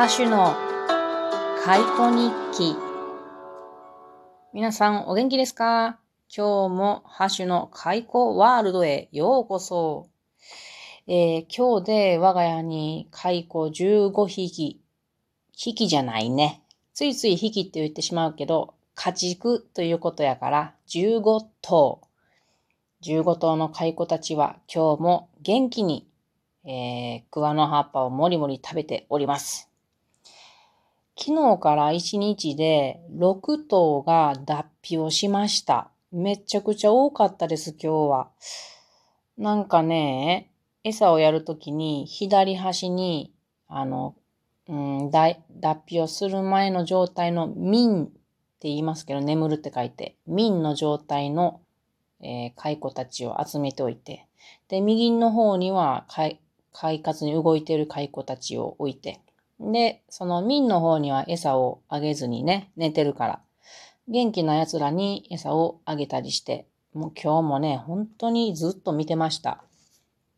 ハッシュの解雇日記。皆さんお元気ですか？今日もハッシュの解雇ワールドへようこそ。えー、今日で我が家に解雇15匹。匹じゃないね。ついつい匹って言ってしまうけど、家畜ということやから15頭。15頭の蚕たちは今日も元気に、えー、桑の葉っぱをもりもり食べております。昨日から1日で6頭が脱皮をしました。めちゃくちゃ多かったです、今日は。なんかね、餌をやるときに左端に、あの、うん、脱皮をする前の状態の民って言いますけど、眠るって書いて、民の状態のえー、蚕たちを集めておいて、で、右の方には、快活に動いている蚕たちを置いて、で、その民の方には餌をあげずにね、寝てるから、元気な奴らに餌をあげたりして、もう今日もね、本当にずっと見てました。っ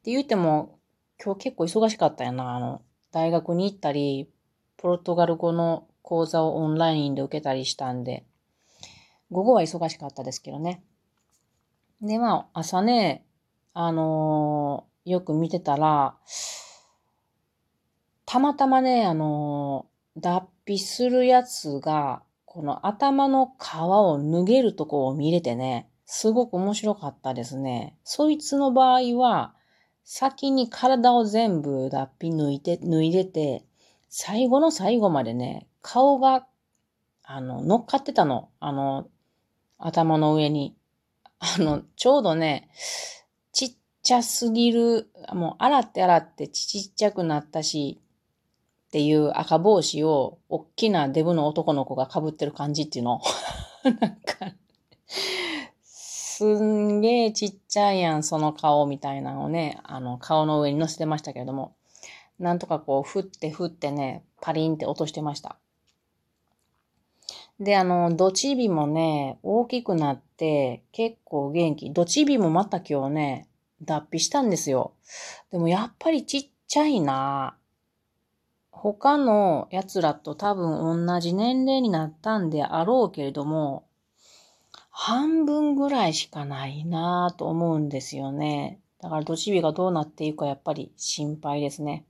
て言っても、今日結構忙しかったよな。あの、大学に行ったり、ポルトガル語の講座をオンラインで受けたりしたんで、午後は忙しかったですけどね。で、まあ、朝ね、あのー、よく見てたら、たまたまね、あの、脱皮するやつが、この頭の皮を脱げるとこを見れてね、すごく面白かったですね。そいつの場合は、先に体を全部脱皮抜いて、脱いでて、最後の最後までね、顔が、あの、乗っかってたの。あの、頭の上に。あの、ちょうどね、ちっちゃすぎる、もう洗って洗ってちっちゃくなったし、っていう赤帽子を、おっきなデブの男の子が被ってる感じっていうの。なんか、すんげえちっちゃいやん、その顔みたいなのをね、あの、顔の上に乗せてましたけれども、なんとかこう、振って振ってね、パリンって落としてました。で、あの、ドチビもね、大きくなって結構元気。ドチビもまた今日ね、脱皮したんですよ。でもやっぱりちっちゃいな他の奴らと多分同じ年齢になったんであろうけれども、半分ぐらいしかないなぁと思うんですよね。だからドチビがどうなっていくかやっぱり心配ですね。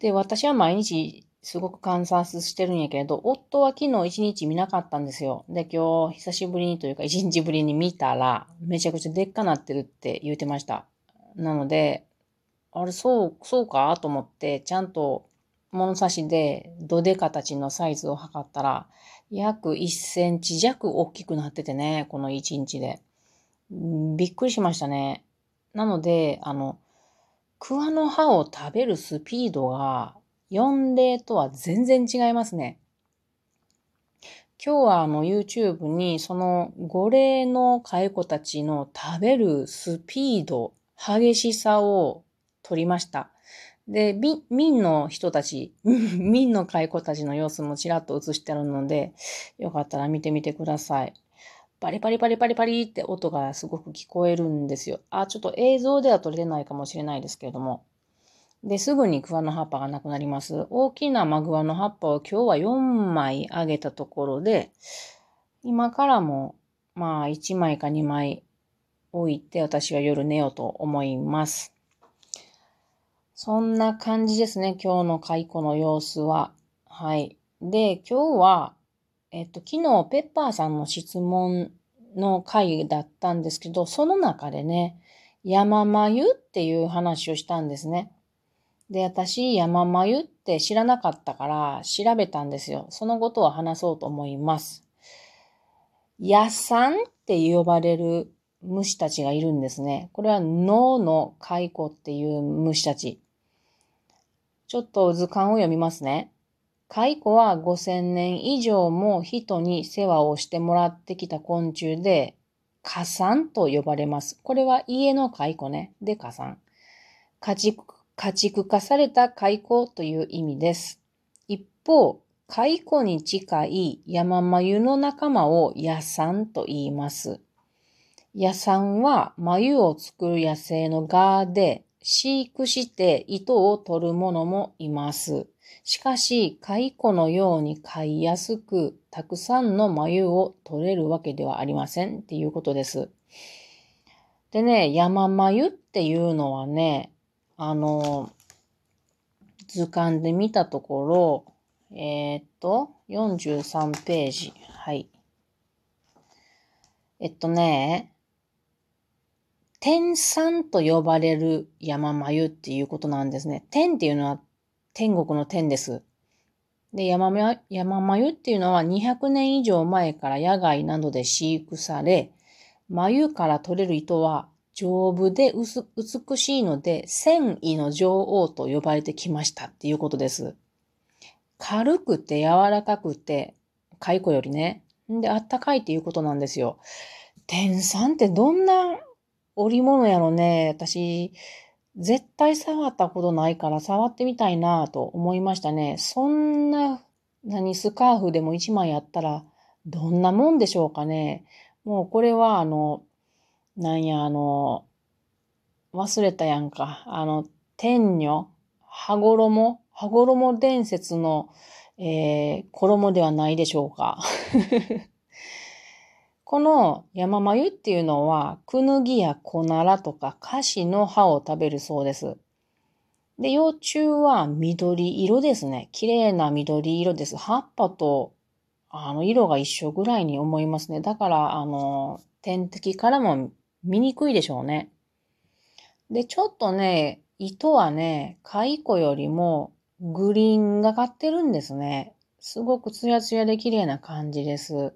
で、私は毎日すごく観察してるんやけど、夫は昨日一日見なかったんですよ。で、今日久しぶりにというか一日ぶりに見たら、めちゃくちゃでっかなってるって言うてました。なので、あれ、そう、そうかと思って、ちゃんと物差しでどで形のサイズを測ったら、約1センチ弱大きくなっててね、この1日で。びっくりしましたね。なので、あの、桑の葉を食べるスピードが4例とは全然違いますね。今日はあの YouTube にその5例の蚕たちの食べるスピード、激しさを撮りました。で、民の人たち、民の蚕たちの様子もちらっと映してあるので、よかったら見てみてください。パリパリパリパリパリって音がすごく聞こえるんですよ。あ、ちょっと映像では撮れないかもしれないですけれども。で、すぐに桑の葉っぱがなくなります。大きなマグワの葉っぱを今日は4枚あげたところで、今からも、まあ1枚か2枚置いて私は夜寝ようと思います。そんな感じですね、今日の蚕の様子は。はい。で、今日は、えっと、昨日ペッパーさんの質問の回だったんですけど、その中でね、山眉っていう話をしたんですね。で、私、山眉って知らなかったから調べたんですよ。そのことを話そうと思います。野さんって呼ばれる虫たちがいるんですね。これは脳の蚕っていう虫たち。ちょっと図鑑を読みますね。蚕は5000年以上も人に世話をしてもらってきた昆虫で、火山と呼ばれます。これは家の蚕ね。で、火山。家畜家畜化された蚕という意味です。一方、蚕に近い山眉の仲間を野山と言います。野山は眉を作る野生の蛾で飼育して糸を取る者もいます。しかし、蚕のように飼いやすく、たくさんの眉を取れるわけではありませんっていうことです。でね、山眉っていうのはね、あの、図鑑で見たところ、えー、っと、43ページ。はい。えっとね、天山と呼ばれる山眉っていうことなんですね。天っていうのは天国の天です。で、山眉山眉っていうのは200年以上前から野外などで飼育され、眉から取れる糸は丈夫で美しいので、繊維の女王と呼ばれてきましたっていうことです。軽くて柔らかくて、蚕よりね。で、あったかいっていうことなんですよ。天山ってどんな織物やろね。私、絶対触ったことないから触ってみたいなと思いましたね。そんな、何、スカーフでも一枚やったら、どんなもんでしょうかね。もうこれはあの、なんや、あの、忘れたやんか。あの、天女、羽衣、羽衣伝説の、えー、衣ではないでしょうか。この山眉っていうのは、クヌギやコナラとかカシの葉を食べるそうです。で、幼虫は緑色ですね。綺麗な緑色です。葉っぱと、あの、色が一緒ぐらいに思いますね。だから、あの、天敵からも見にくいでしょうね。で、ちょっとね、糸はね、蚕よりもグリーンがかってるんですね。すごくツヤツヤで綺麗な感じです。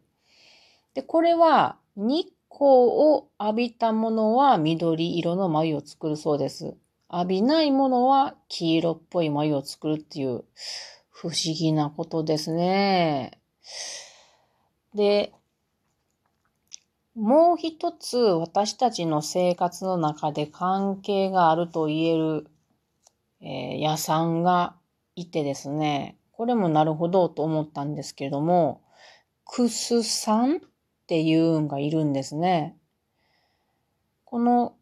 で、これは日光を浴びたものは緑色の眉を作るそうです。浴びないものは黄色っぽい眉を作るっていう不思議なことですね。で、もう一つ私たちの生活の中で関係があると言える、えー、野産がいてですね、これもなるほどと思ったんですけれども、クスさんっていうんがいるんですね。この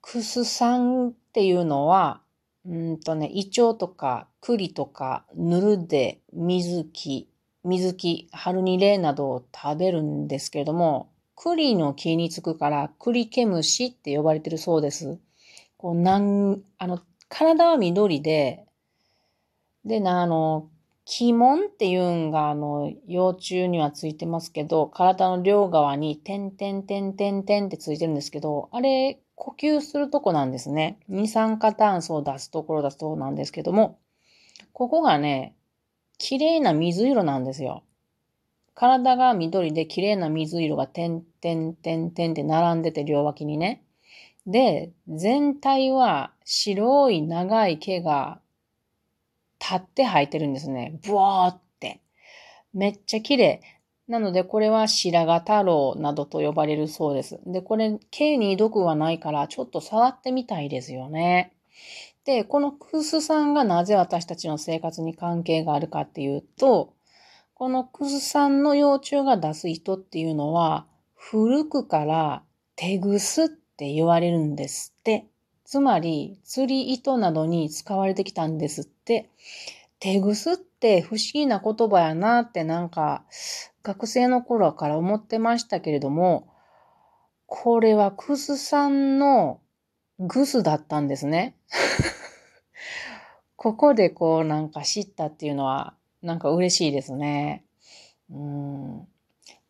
クスサンっていうのは、うんとね、イチョウとか栗とかヌルデ、水木、水木、ハルニレなどを食べるんですけれども、栗の木につくから栗ケムシって呼ばれてるそうです。こうなん、あの、体は緑で、で、な、あの、鬼門っていうんが、あの、幼虫にはついてますけど、体の両側に点点点点点ってついてるんですけど、あれ、呼吸するとこなんですね。二酸化炭素を出すところだそうなんですけども、ここがね、綺麗な水色なんですよ。体が緑で綺麗な水色が点点点点って並んでて両脇にね。で、全体は白い長い毛が立って生えてるんですね。ブワーって。めっちゃ綺麗。なので、これは白髪太郎などと呼ばれるそうです。で、これ、毛に毒はないから、ちょっと触ってみたいですよね。で、このクスさんがなぜ私たちの生活に関係があるかっていうと、このクスさんの幼虫が出す糸っていうのは、古くから手ぐすって言われるんです。つまり、釣り糸などに使われてきたんですって。手ぐすって不思議な言葉やなってなんか学生の頃から思ってましたけれども、これはクスさんのグスだったんですね。ここでこうなんか知ったっていうのはなんか嬉しいですね。うん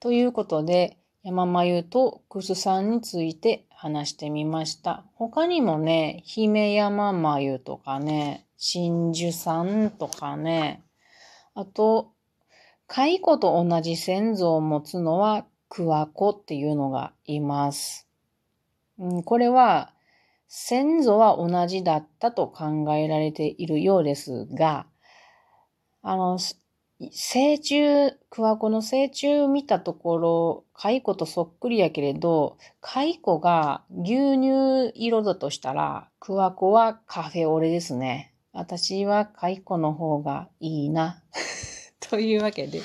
ということで、山眉とクスさんについて話してみました。他にもね、姫山眉とかね、真珠さんとかね、あと、蚕と同じ先祖を持つのは桑子っていうのがいます。うん、これは先祖は同じだったと考えられているようですが、あの、成虫、桑子の成虫見たところ、蚕とそっくりやけれど、蚕が牛乳色だとしたら、桑子はカフェオレですね。私は蚕の方がいいな。というわけで、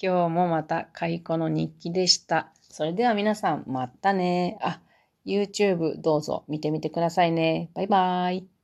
今日もまた蚕の日記でした。それでは皆さん、またね。あ、YouTube どうぞ見てみてくださいね。バイバーイ。